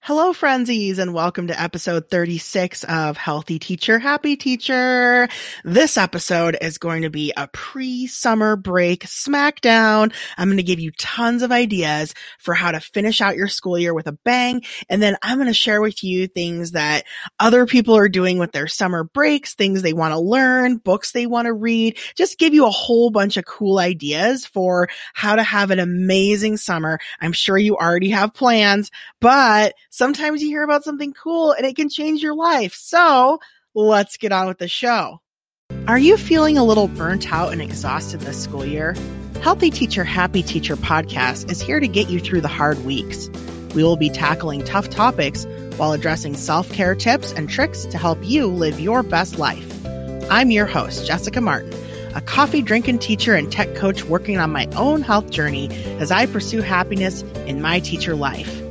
Hello, frenzies, and welcome to episode 36 of Healthy Teacher, Happy Teacher. This episode is going to be a pre-summer break smackdown. I'm going to give you tons of ideas for how to finish out your school year with a bang. And then I'm going to share with you things that other people are doing with their summer breaks, things they want to learn, books they want to read, just give you a whole bunch of cool ideas for how to have an amazing summer. I'm sure you already have plans, but sometimes you hear about something cool and it can change your life. So let's get on with the show. Are you feeling a little burnt out and exhausted this school year? Healthy Teacher, Happy Teacher podcast is here to get you through the hard weeks. We will be tackling tough topics while addressing self care tips and tricks to help you live your best life. I'm your host, Jessica Martin, a coffee drinking teacher and tech coach working on my own health journey as I pursue happiness in my teacher life.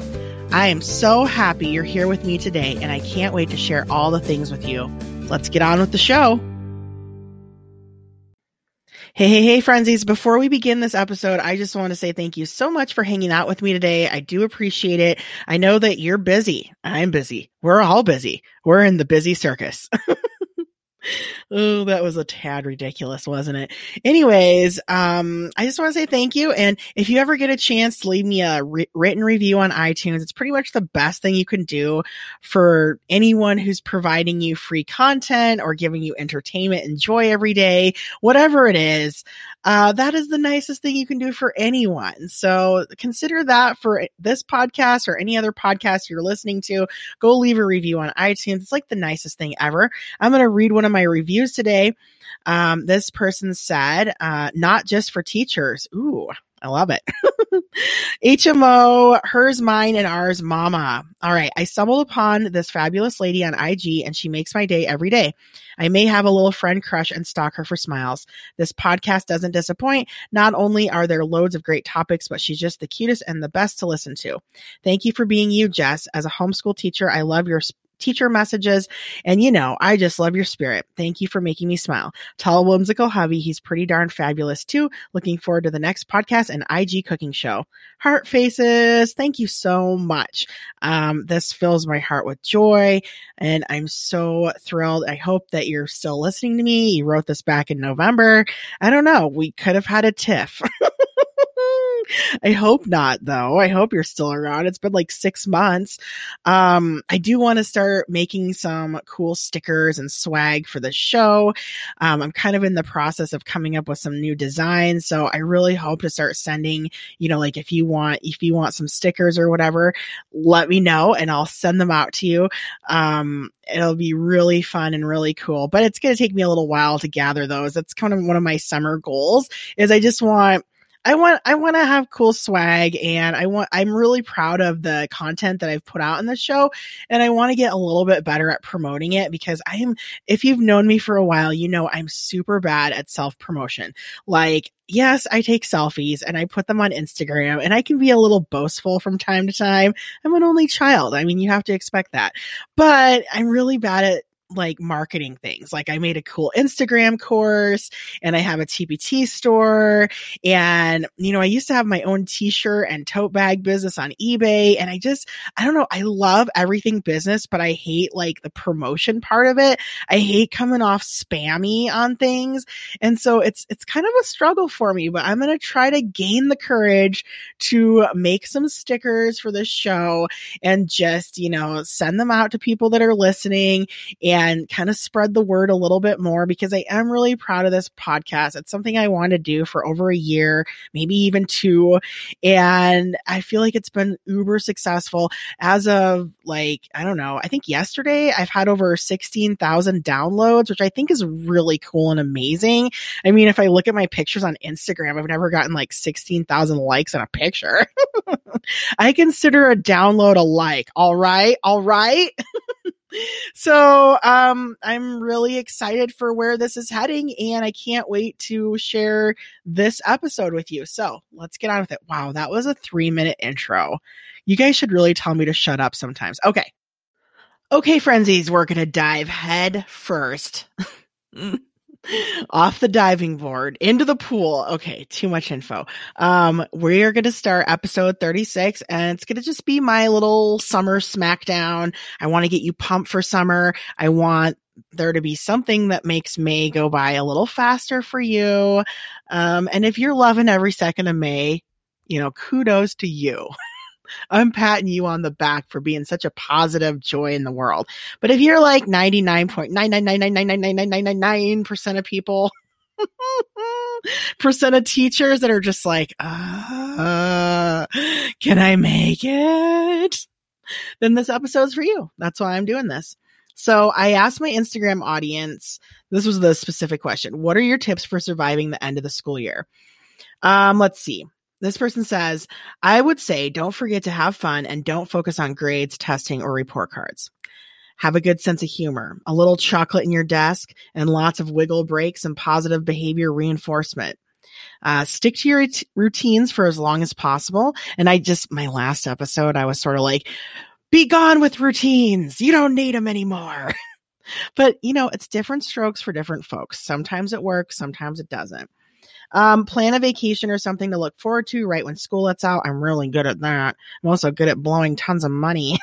I am so happy you're here with me today, and I can't wait to share all the things with you. Let's get on with the show. Hey, hey, hey, frenzies. Before we begin this episode, I just want to say thank you so much for hanging out with me today. I do appreciate it. I know that you're busy. I'm busy. We're all busy. We're in the busy circus. oh, that was a tad ridiculous, wasn't it? Anyways, um, I just want to say thank you. And if you ever get a chance leave me a re- written review on iTunes, it's pretty much the best thing you can do for anyone who's providing you free content or giving you entertainment and joy every day, whatever it is. Uh, that is the nicest thing you can do for anyone. So consider that for this podcast or any other podcast you're listening to. Go leave a review on iTunes. It's like the nicest thing ever. I'm going to read one of my reviews today. Um, this person said, uh, not just for teachers. Ooh, I love it. HMO, hers, mine, and ours, mama. All right. I stumbled upon this fabulous lady on IG and she makes my day every day. I may have a little friend crush and stalk her for smiles. This podcast doesn't disappoint. Not only are there loads of great topics, but she's just the cutest and the best to listen to. Thank you for being you, Jess. As a homeschool teacher, I love your teacher messages. And you know, I just love your spirit. Thank you for making me smile. Tall, whimsical hubby he's pretty darn fabulous too. Looking forward to the next podcast and IG cooking show. Heart faces. Thank you so much. Um, this fills my heart with joy and I'm so thrilled. I hope that you're still listening to me. You wrote this back in November. I don't know. We could have had a tiff. I hope not though. I hope you're still around. It's been like six months. Um, I do want to start making some cool stickers and swag for the show. Um, I'm kind of in the process of coming up with some new designs. So I really hope to start sending, you know, like if you want, if you want some stickers or whatever, let me know and I'll send them out to you. Um, it'll be really fun and really cool, but it's going to take me a little while to gather those. That's kind of one of my summer goals is I just want, I want I want to have cool swag and I want I'm really proud of the content that I've put out in the show and I want to get a little bit better at promoting it because I am if you've known me for a while, you know I'm super bad at self-promotion. Like yes, I take selfies and I put them on Instagram and I can be a little boastful from time to time. I'm an only child. I mean, you have to expect that. But I'm really bad at like marketing things. Like I made a cool Instagram course and I have a TPT store. And, you know, I used to have my own t-shirt and tote bag business on eBay. And I just, I don't know, I love everything business, but I hate like the promotion part of it. I hate coming off spammy on things. And so it's, it's kind of a struggle for me, but I'm going to try to gain the courage to make some stickers for this show and just, you know, send them out to people that are listening and and kind of spread the word a little bit more because I am really proud of this podcast. It's something I wanted to do for over a year, maybe even two. And I feel like it's been uber successful as of like, I don't know, I think yesterday I've had over 16,000 downloads, which I think is really cool and amazing. I mean, if I look at my pictures on Instagram, I've never gotten like 16,000 likes on a picture. I consider a download a like. All right. All right. so um, I'm really excited for where this is heading, and I can't wait to share this episode with you. So let's get on with it. Wow, that was a three minute intro. You guys should really tell me to shut up sometimes. Okay. Okay, frenzies, we're going to dive head first off the diving board into the pool. Okay, too much info. Um, we're going to start episode 36 and it's going to just be my little summer smackdown. I want to get you pumped for summer. I want there to be something that makes May go by a little faster for you. Um, and if you're loving every second of May, you know, kudos to you. I'm patting you on the back for being such a positive joy in the world. But if you're like 99.999999999% of people, percent of teachers that are just like, uh, can I make it? Then this episode's for you. That's why I'm doing this. So I asked my Instagram audience, this was the specific question. What are your tips for surviving the end of the school year? Um, let's see. This person says, I would say don't forget to have fun and don't focus on grades, testing, or report cards. Have a good sense of humor, a little chocolate in your desk, and lots of wiggle breaks and positive behavior reinforcement. Uh, stick to your routines for as long as possible. And I just, my last episode, I was sort of like, be gone with routines. You don't need them anymore. but, you know, it's different strokes for different folks. Sometimes it works, sometimes it doesn't. Um, plan a vacation or something to look forward to right when school lets out. I'm really good at that. I'm also good at blowing tons of money.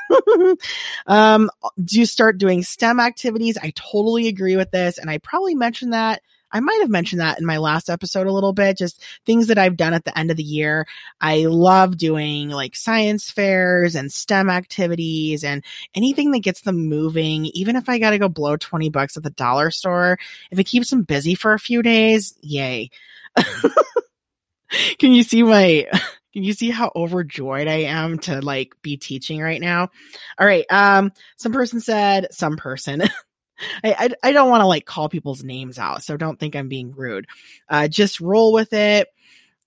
um, do start doing STEM activities? I totally agree with this. And I probably mentioned that I might have mentioned that in my last episode a little bit, just things that I've done at the end of the year. I love doing like science fairs and STEM activities and anything that gets them moving. Even if I got to go blow 20 bucks at the dollar store, if it keeps them busy for a few days, yay. can you see my can you see how overjoyed I am to like be teaching right now? All right. Um, some person said, some person. I, I, I don't want to like call people's names out, so don't think I'm being rude. Uh, just roll with it.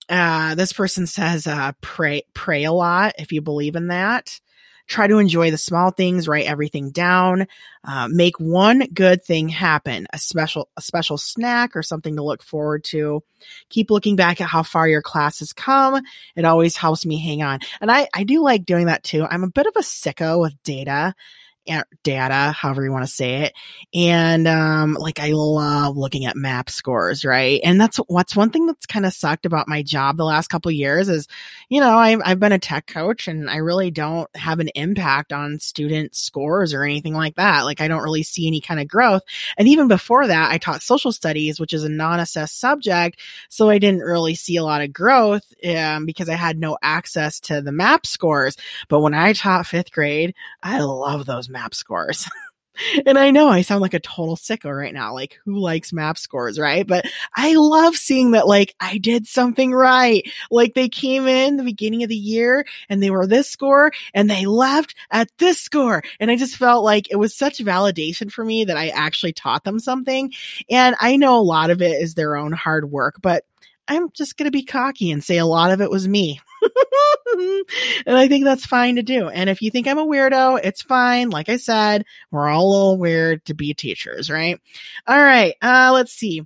Uh, this person says, uh, pray, pray a lot if you believe in that. Try to enjoy the small things, write everything down, uh, make one good thing happen, a special, a special snack or something to look forward to. Keep looking back at how far your class has come. It always helps me hang on. And I, I do like doing that too. I'm a bit of a sicko with data data, however you want to say it. And, um, like I love looking at map scores, right? And that's what's one thing that's kind of sucked about my job the last couple years is, you know, I've, I've been a tech coach and I really don't have an impact on student scores or anything like that. Like I don't really see any kind of growth. And even before that, I taught social studies, which is a non-assessed subject. So I didn't really see a lot of growth, um, because I had no access to the map scores. But when I taught fifth grade, I love those map scores. and I know I sound like a total sicko right now. Like, who likes map scores, right? But I love seeing that, like, I did something right. Like, they came in the beginning of the year and they were this score and they left at this score. And I just felt like it was such validation for me that I actually taught them something. And I know a lot of it is their own hard work, but I'm just going to be cocky and say a lot of it was me. and I think that's fine to do. And if you think I'm a weirdo, it's fine. Like I said, we're all a little weird to be teachers, right? All right. Uh, let's see.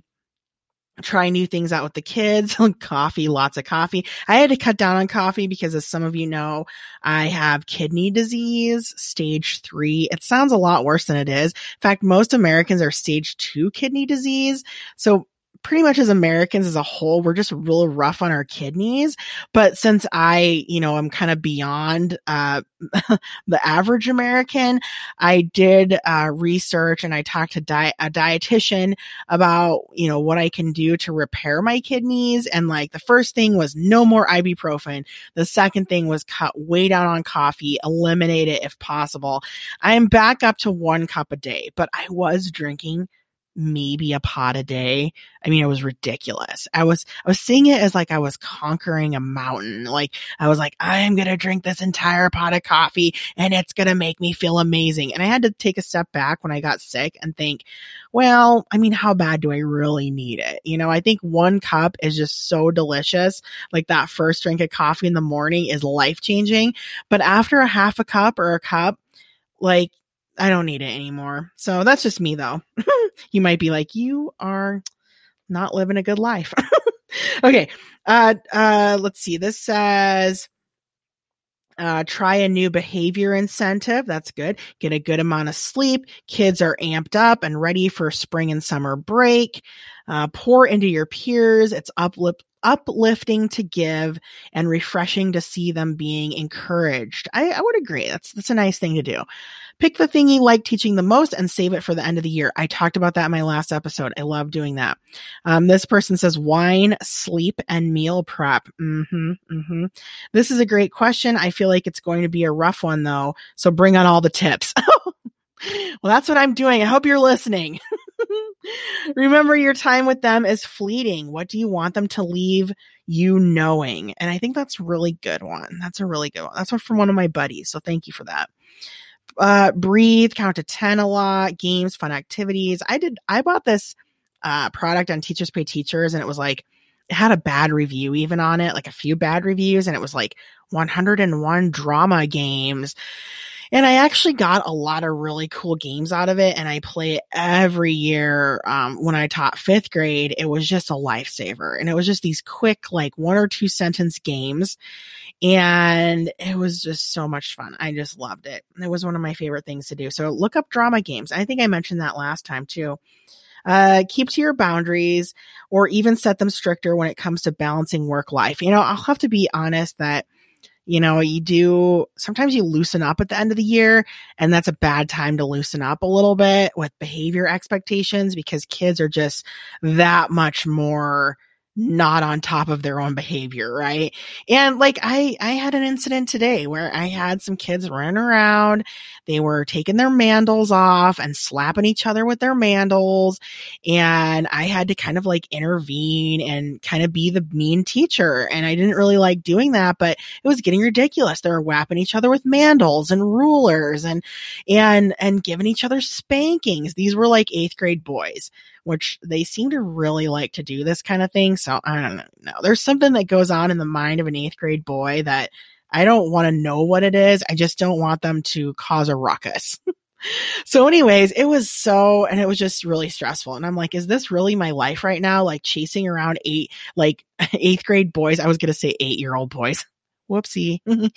Try new things out with the kids. coffee, lots of coffee. I had to cut down on coffee because as some of you know, I have kidney disease, stage three. It sounds a lot worse than it is. In fact, most Americans are stage two kidney disease. So pretty much as Americans as a whole, we're just real rough on our kidneys. But since I, you know, I'm kind of beyond uh, the average American, I did uh, research and I talked to di- a dietitian about, you know, what I can do to repair my kidneys. And like the first thing was no more ibuprofen. The second thing was cut way down on coffee, eliminate it if possible. I am back up to one cup a day, but I was drinking maybe a pot a day. I mean, it was ridiculous. I was, I was seeing it as like I was conquering a mountain. Like I was like, I am going to drink this entire pot of coffee and it's going to make me feel amazing. And I had to take a step back when I got sick and think, well, I mean, how bad do I really need it? You know, I think one cup is just so delicious. Like that first drink of coffee in the morning is life changing. But after a half a cup or a cup, like I don't need it anymore. So that's just me though. you might be like, you are not living a good life. okay. Uh, uh, let's see. This says, Uh, try a new behavior incentive. That's good. Get a good amount of sleep. Kids are amped up and ready for spring and summer break. Uh, pour into your peers. It's uplift, uplifting to give and refreshing to see them being encouraged. I, I would agree. That's, that's a nice thing to do. Pick the thing you like teaching the most and save it for the end of the year. I talked about that in my last episode. I love doing that. Um, this person says wine, sleep, and meal prep. Mm-hmm, mm-hmm. This is a great question. I feel like it's going to be a rough one though. So bring on all the tips. well, that's what I'm doing. I hope you're listening. Remember, your time with them is fleeting. What do you want them to leave you knowing? And I think that's really good one. That's a really good one. That's one from one of my buddies. So thank you for that. Uh, breathe, count to 10 a lot, games, fun activities. I did, I bought this, uh, product on Teachers Pay Teachers and it was like, it had a bad review even on it, like a few bad reviews, and it was like 101 drama games. And I actually got a lot of really cool games out of it. And I play it every year. Um, when I taught fifth grade, it was just a lifesaver. And it was just these quick, like one or two sentence games. And it was just so much fun. I just loved it. It was one of my favorite things to do. So look up drama games. I think I mentioned that last time too. Uh, keep to your boundaries or even set them stricter when it comes to balancing work life. You know, I'll have to be honest that you know, you do sometimes you loosen up at the end of the year, and that's a bad time to loosen up a little bit with behavior expectations because kids are just that much more not on top of their own behavior, right? And like I I had an incident today where I had some kids running around, they were taking their mandals off and slapping each other with their mandals, and I had to kind of like intervene and kind of be the mean teacher, and I didn't really like doing that, but it was getting ridiculous. They were whapping each other with mandals and rulers and and and giving each other spankings. These were like 8th grade boys which they seem to really like to do this kind of thing. So I don't know. There's something that goes on in the mind of an eighth grade boy that I don't want to know what it is. I just don't want them to cause a ruckus. so anyways, it was so, and it was just really stressful. And I'm like, is this really my life right now? Like chasing around eight, like eighth grade boys. I was to say eight year old boys whoopsie,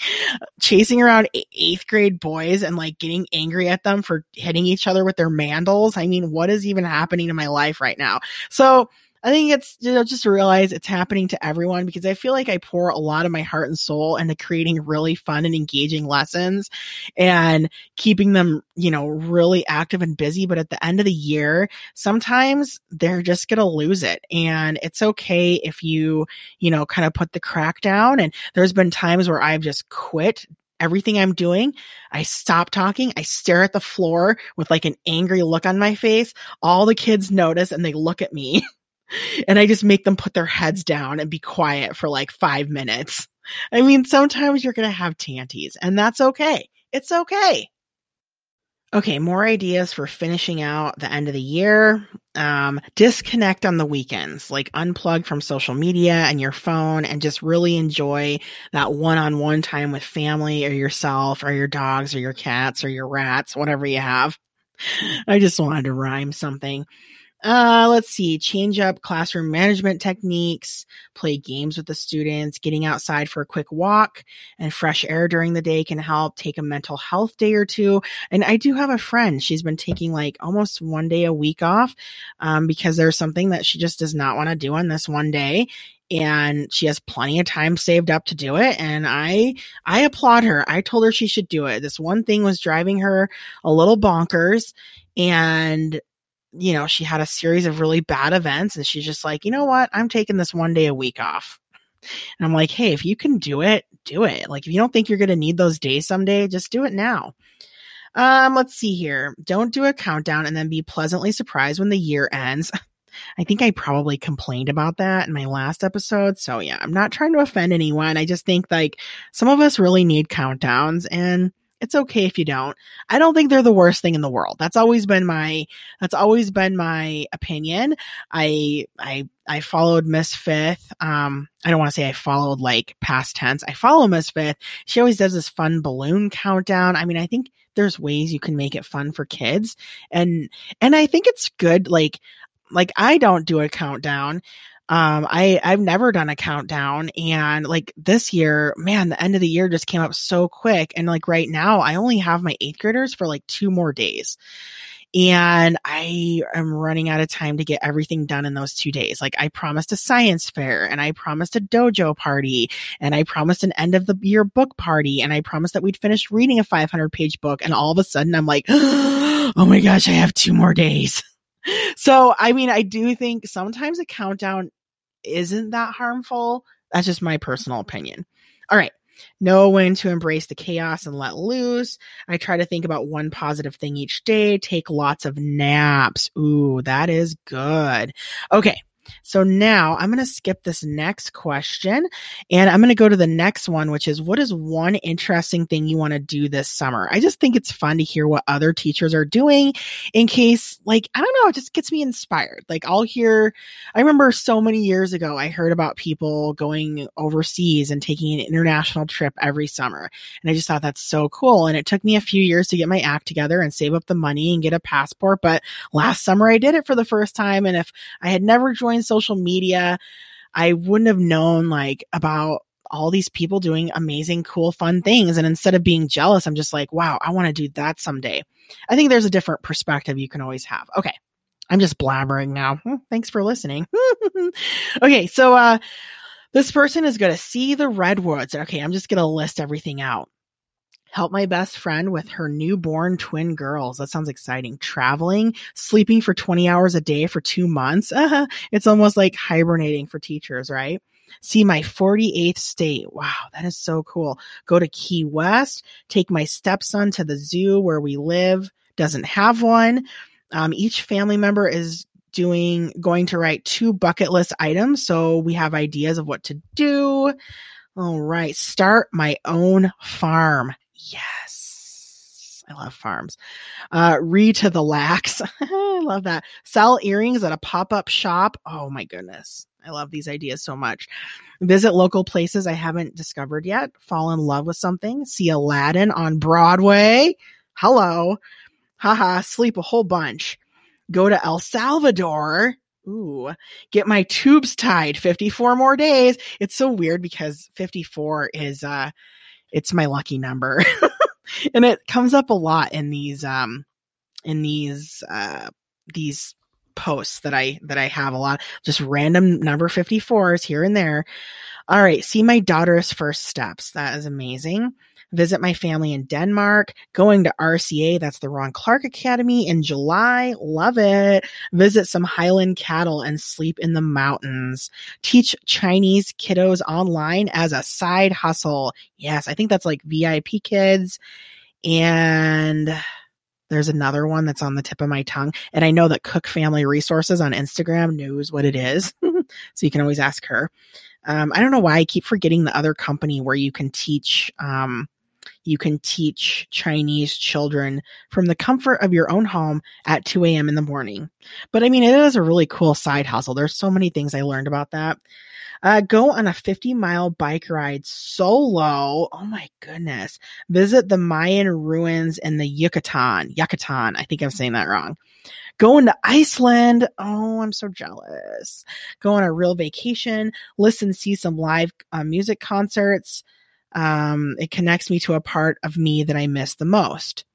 chasing around eighth grade boys and like getting angry at them for hitting each other with their mandals. I mean, what is even happening in my life right now? So I think it's you know just realize it's happening to everyone because I feel like I pour a lot of my heart and soul into creating really fun and engaging lessons and keeping them, you know, really active and busy. But at the end of the year, sometimes they're just to lose it. And it's okay if you, you know, kind of put the crack down. And there's been times where I've just quit everything I'm doing. I stop talking. I stare at the floor with like an angry look on my face. All the kids notice and they look at me. and I just make them put their heads down and be quiet for like five minutes. I mean, sometimes you're going to have tanties and that's okay. It's okay. Okay, more ideas for finishing out the end of the year. Um, disconnect on the weekends, like unplug from social media and your phone and just really enjoy that one on one time with family or yourself or your dogs or your cats or your rats, whatever you have. I just wanted to rhyme something. Uh, let's see, change up classroom management techniques, play games with the students, getting outside for a quick walk and fresh air during the day can help. Take a mental health day or two. And I do have a friend, she's been taking like almost one day a week off, um, because there's something that she just does not want to do on this one day and she has plenty of time saved up to do it and i i applaud her i told her she should do it this one thing was driving her a little bonkers and you know, she had a series of really bad events and she's just like, you know what? I'm taking this one day a week off. And I'm like, hey, if you can do it, do it. Like, if you don't think you're going to need those days someday, just do it now. Um, let's see here. Don't do a countdown and then be pleasantly surprised when the year ends. I think I probably complained about that in my last episode. So yeah, I'm not trying to offend anyone. I just think like some of us really need countdowns and it's okay if you don't. I don't think they're the worst thing in the world. That's always been my that's always been my opinion. I I I followed Miss Fifth. Um, I don't want to say I followed like past tense. I follow Miss Fifth. She always does this fun balloon countdown. I mean, I think there's ways you can make it fun for kids, and and I think it's good. Like like I don't do a countdown Um, I, I've never done a countdown and like this year, man, the end of the year just came up so quick. And like right now, I only have my eighth graders for like two more days and I am running out of time to get everything done in those two days. Like I promised a science fair and I promised a dojo party and I promised an end of the year book party and I promised that we'd finish reading a 500 page book. And all of a sudden I'm like, oh my gosh, I have two more days. So, I mean, I do think sometimes a countdown isn't that harmful. That's just my personal opinion. All right know when to embrace the chaos and let loose. I try to think about one positive thing each day, take lots of naps. Ooh, that is good. Okay. So now I'm going to skip this next question and I'm going to go to the next one, which is what is one interesting thing you want to do this summer? I just think it's fun to hear what other teachers are doing in case, like, I don't know, it just gets me inspired. Like, I'll hear, I remember so many years ago, I heard about people going overseas and taking an international trip every summer. And I just thought that's so cool. And it took me a few years to get my act together and save up the money and get a passport. But last summer I did it for the first time. And if I had never joined social media, I wouldn't have known like about all these people doing amazing, cool, fun things. And instead of being jealous, I'm just like, wow, I want to do that someday. I think there's a different perspective you can always have. Okay. I'm just blabbering now. Hmm, thanks for listening. okay. So, uh, this person is going to see the redwoods. Okay. I'm just going to list everything out help my best friend with her newborn twin girls. That sounds exciting. Traveling, sleeping for 20 hours a day for two months. Uh, it's almost like hibernating for teachers, right? See my 48th state. Wow, that is so cool. Go to Key West, take my stepson to the zoo where we live, doesn't have one. Um, each family member is doing going to write two bucket list items so we have ideas of what to do. All right, start my own farm. Yes. I love farms. Uh, read to the lax. I love that. Sell earrings at a pop up shop. Oh my goodness. I love these ideas so much. Visit local places I haven't discovered yet. Fall in love with something. See Aladdin on Broadway. Hello. Haha. Sleep a whole bunch. Go to El Salvador. Ooh, get my tubes tied 54 more days. It's so weird because 54 is, uh, it's my lucky number. and it comes up a lot in these um in these uh these posts that I that I have a lot just random number 54s here and there. All right, see my daughter's first steps. That is amazing visit my family in Denmark, going to RCA, that's the Ron Clark Academy in July. Love it. Visit some Highland cattle and sleep in the mountains. Teach Chinese kiddos online as a side hustle. Yes, I think that's like VIP kids. And there's another one that's on the tip of my tongue. And I know that Cook Family Resources on Instagram knows what it is. so you can always ask her. Um, I don't know why I keep forgetting the other company where you can teach um, you can teach Chinese children from the comfort of your own home at 2 a.m. in the morning. But I mean, it is a really cool side hustle. There's so many things I learned about that. Uh, go on a 50 mile bike ride solo. Oh my goodness. Visit the Mayan ruins in the Yucatan. Yucatan. I think I'm saying that wrong. Going to Iceland. Oh, I'm so jealous. Go on a real vacation. Listen, see some live uh, music concerts um, it connects me to a part of me that I miss the most.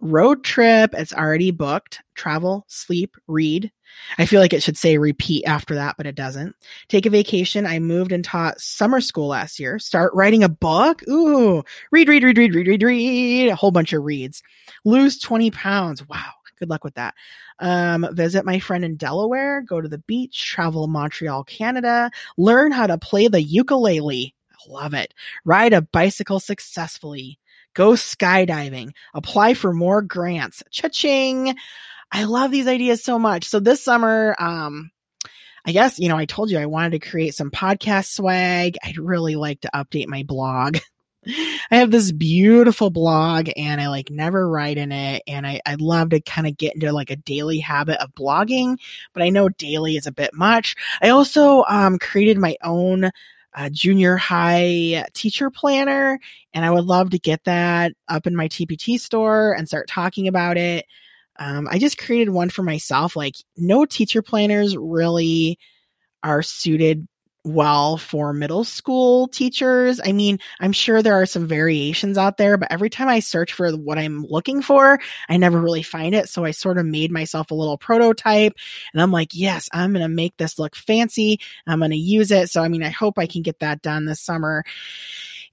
Road trip, it's already booked. Travel, sleep, read. I feel like it should say repeat after that, but it doesn't. Take a vacation. I moved and taught summer school last year. Start writing a book. Ooh, read, read, read, read, read, read, read. A whole bunch of reads. Lose 20 pounds. Wow. Good luck with that. Um, visit my friend in Delaware. Go to the beach. Travel Montreal, Canada. Learn how to play the ukulele love it. Ride a bicycle successfully. Go skydiving. Apply for more grants. Cha-ching. I love these ideas so much. So this summer, um, I guess, you know, I told you I wanted to create some podcast swag. I'd really like to update my blog. I have this beautiful blog and I like never write in it. And I, I'd love to kind of get into like a daily habit of blogging, but I know daily is a bit much. I also, um, created my own a junior high teacher planner and I would love to get that up in my TPT store and start talking about it. Um, I just created one for myself. Like no teacher planners really are suited well for middle school teachers. I mean, I'm sure there are some variations out there, but every time I search for what I'm looking for, I never really find it. So I sort of made myself a little prototype and I'm like, yes, I'm going to make this look fancy. I'm going to use it. So, I mean, I hope I can get that done this summer.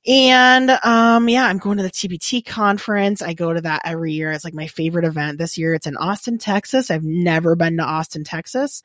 And um yeah, I'm going to the TPT conference. I go to that every year. It's like my favorite event. This year it's in Austin, Texas. I've never been to Austin, Texas.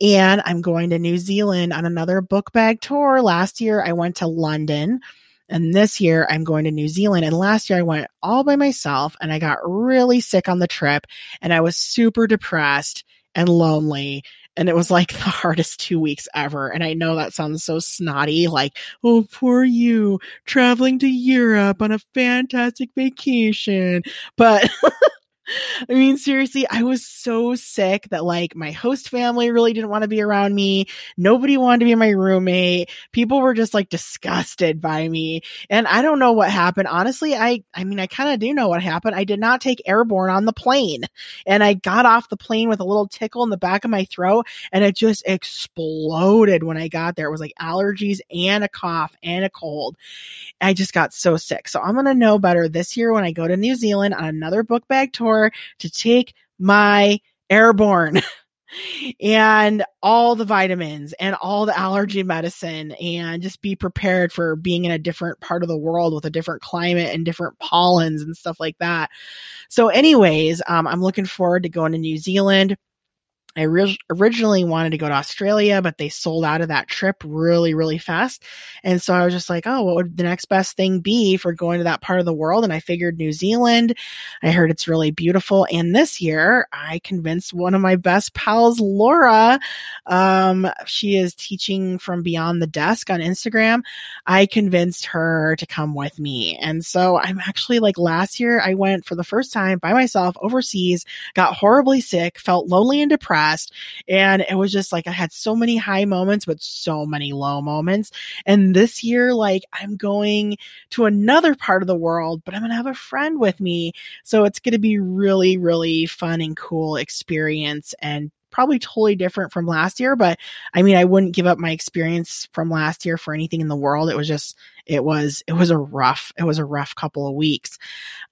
And I'm going to New Zealand on another book bag tour. Last year I went to London. And this year I'm going to New Zealand. And last year I went all by myself and I got really sick on the trip and I was super depressed and lonely. And it was like the hardest two weeks ever. And I know that sounds so snotty, like, oh, poor you traveling to Europe on a fantastic vacation. But I mean, seriously, I was so sick that like my host family really didn't want to be around me. Nobody wanted to be my roommate. People were just like disgusted by me. And I don't know what happened. Honestly, I, I mean, I kind of do know what happened. I did not take airborne on the plane and I got off the plane with a little tickle in the back of my throat and it just exploded when I got there. It was like allergies and a cough and a cold. I just got so sick. So I'm going to know better this year when I go to New Zealand on another book bag tour to take my airborne and all the vitamins and all the allergy medicine and just be prepared for being in a different part of the world with a different climate and different pollens and stuff like that. So anyways, um, I'm looking forward to going to New Zealand. I re- originally wanted to go to Australia, but they sold out of that trip really, really fast. And so I was just like, oh, what would the next best thing be for going to that part of the world? And I figured New Zealand. I heard it's really beautiful. And this year I convinced one of my best pals, Laura. Um, she is teaching from Beyond the Desk on Instagram. I convinced her to come with me. And so I'm actually like last year, I went for the first time by myself overseas, got horribly sick, felt lonely and depressed and it was just like I had so many high moments, but so many low moments. And this year, like I'm going to another part of the world, but I'm going to have a friend with me. So it's going to be really, really fun and cool experience and probably totally different from last year, but I mean, I wouldn't give up my experience from last year for anything in the world. It was just, it was it was a rough it was a rough couple of weeks.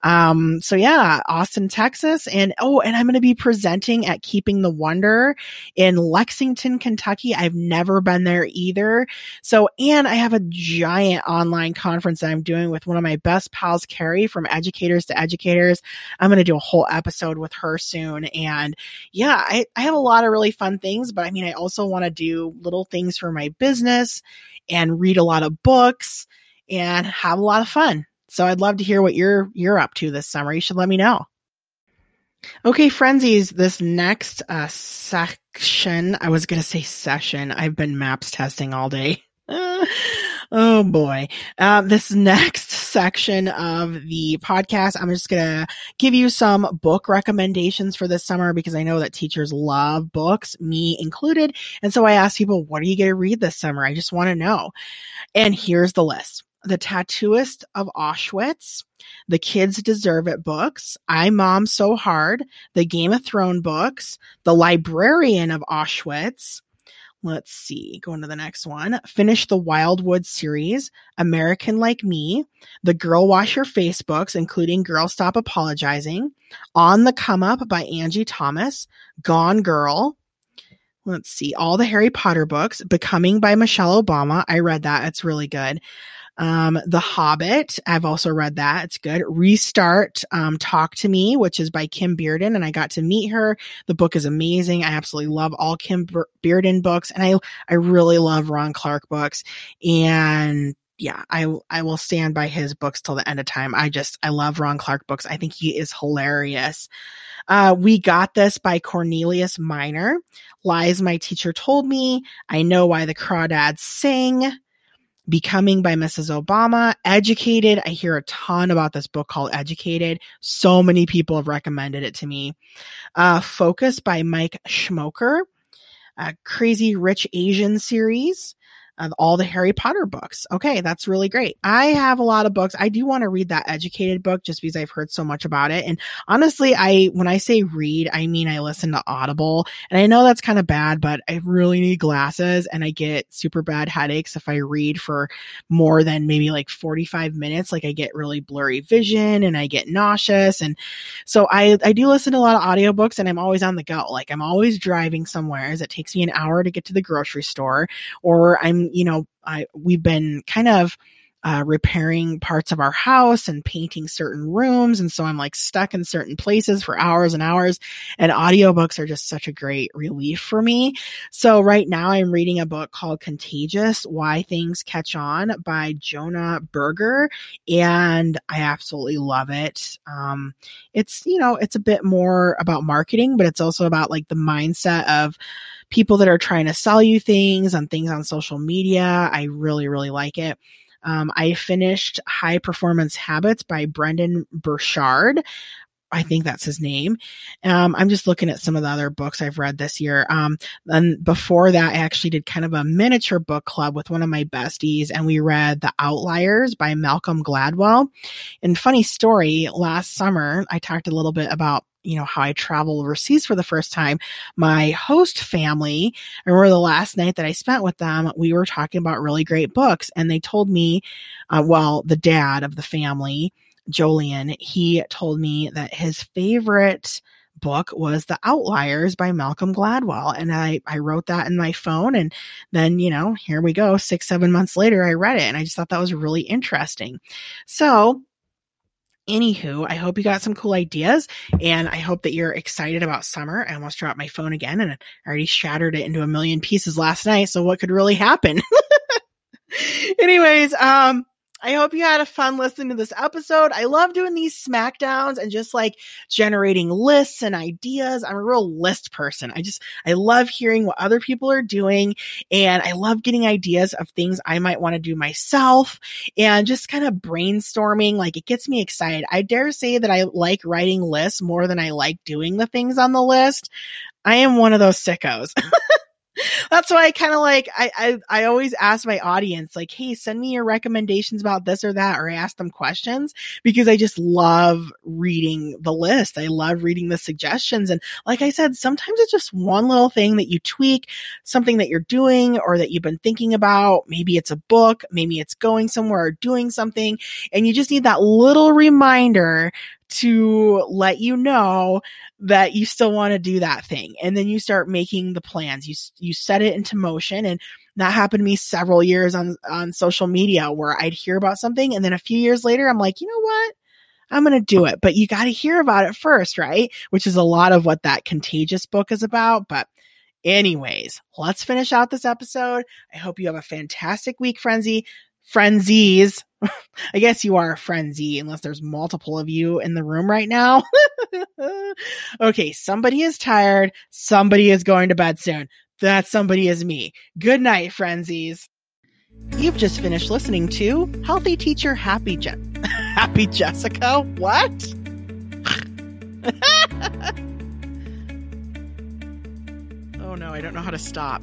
Um so yeah austin texas and oh and i'm going to be presenting at keeping the wonder in lexington kentucky. I've never been there either. So and i have a giant online conference that i'm doing with one of my best pals carrie from educators to educators. I'm going to do a whole episode with her soon. And yeah I, I have a lot of really fun things but i mean i also want to do little things for my business and read a lot of books and have a lot of fun. So I'd love to hear what you're you're up to this summer. You should let me know. Okay, frenzies, this next uh, section, I was going to say session. I've been maps testing all day. oh boy. Uh, this next section of the podcast, I'm just going to give you some book recommendations for this summer because I know that teachers love books, me included. And so I asked people, what are you going to read this summer? I just want to know. And here's the list. The Tattooist of Auschwitz, The Kids Deserve It books, I Mom So Hard, the Game of Thrones books, The Librarian of Auschwitz. Let's see, going to the next one. Finish the Wildwood series, American Like Me, the Girl Wash Your Face books, including Girl Stop Apologizing, On the Come Up by Angie Thomas, Gone Girl, let's see, all the Harry Potter books, Becoming by Michelle Obama. I read that. It's really good. Um, The Hobbit, I've also read that. It's good. Restart, um, Talk to Me, which is by Kim Bearden, and I got to meet her. The book is amazing. I absolutely love all Kim Bearden books, and I I really love Ron Clark books. And yeah, I I will stand by his books till the end of time. I just I love Ron Clark books. I think he is hilarious. Uh, we got this by Cornelius Minor. Lies my teacher told me. I know why the crawdads sing. Becoming by Mrs. Obama, Educated. I hear a ton about this book called Educated. So many people have recommended it to me. Uh, Focus by Mike Schmoker, a Crazy Rich Asian series. All the Harry Potter books. Okay, that's really great. I have a lot of books. I do want to read that educated book just because I've heard so much about it. And honestly, I, when I say read, I mean I listen to Audible. And I know that's kind of bad, but I really need glasses and I get super bad headaches if I read for more than maybe like 45 minutes. Like I get really blurry vision and I get nauseous. And so I, I do listen to a lot of audiobooks and I'm always on the go. Like I'm always driving somewhere as it takes me an hour to get to the grocery store or I'm, you know, I, we've been kind of, uh, repairing parts of our house and painting certain rooms. And so I'm like stuck in certain places for hours and hours. And audiobooks are just such a great relief for me. So right now I'm reading a book called Contagious Why Things Catch On by Jonah Berger. And I absolutely love it. Um, it's, you know, it's a bit more about marketing, but it's also about like the mindset of, people that are trying to sell you things on things on social media. I really, really like it. Um, I finished High Performance Habits by Brendon Burchard. I think that's his name. Um, I'm just looking at some of the other books I've read this year. Um, and before that, I actually did kind of a miniature book club with one of my besties, and we read The Outliers by Malcolm Gladwell. And funny story, last summer, I talked a little bit about you know, how I travel overseas for the first time, my host family, I remember the last night that I spent with them, we were talking about really great books and they told me, uh, well, the dad of the family, Jolien, he told me that his favorite book was The Outliers by Malcolm Gladwell. And I, I wrote that in my phone. And then, you know, here we go. Six, seven months later, I read it and I just thought that was really interesting. So Anywho, I hope you got some cool ideas and I hope that you're excited about summer. I almost dropped my phone again and I already shattered it into a million pieces last night. So what could really happen? Anyways, um, I hope you had a fun listening to this episode. I love doing these smackdowns and just like generating lists and ideas. I'm a real list person. I just, I love hearing what other people are doing and I love getting ideas of things I might want to do myself and just kind of brainstorming. Like it gets me excited. I dare say that I like writing lists more than I like doing the things on the list. I am one of those sickos. that's why I kind of like I, I I always ask my audience like, hey, send me your recommendations about this or that, or I ask them questions because I just love reading the list. I love reading the suggestions, and like I said, sometimes it's just one little thing that you tweak, something that you're doing or that you've been thinking about. Maybe it's a book, maybe it's going somewhere or doing something, and you just need that little reminder to let you know that you still want to do that thing. And then you start making the plans. You, you set it into motion. And that happened to me several years on, on social media where I'd hear about something. And then a few years later, I'm like, you know what? I'm going to do it, but you got to hear about it first, right? Which is a lot of what that contagious book is about. But anyways, let's finish out this episode. I hope you have a fantastic week, Frenzy frenzies. I guess you are a frenzy unless there's multiple of you in the room right now. okay, somebody is tired. Somebody is going to bed soon. That somebody is me. Good night, frenzies. You've just finished listening to Healthy Teacher Happy Je- Happy Jessica. What? oh no, I don't know how to stop.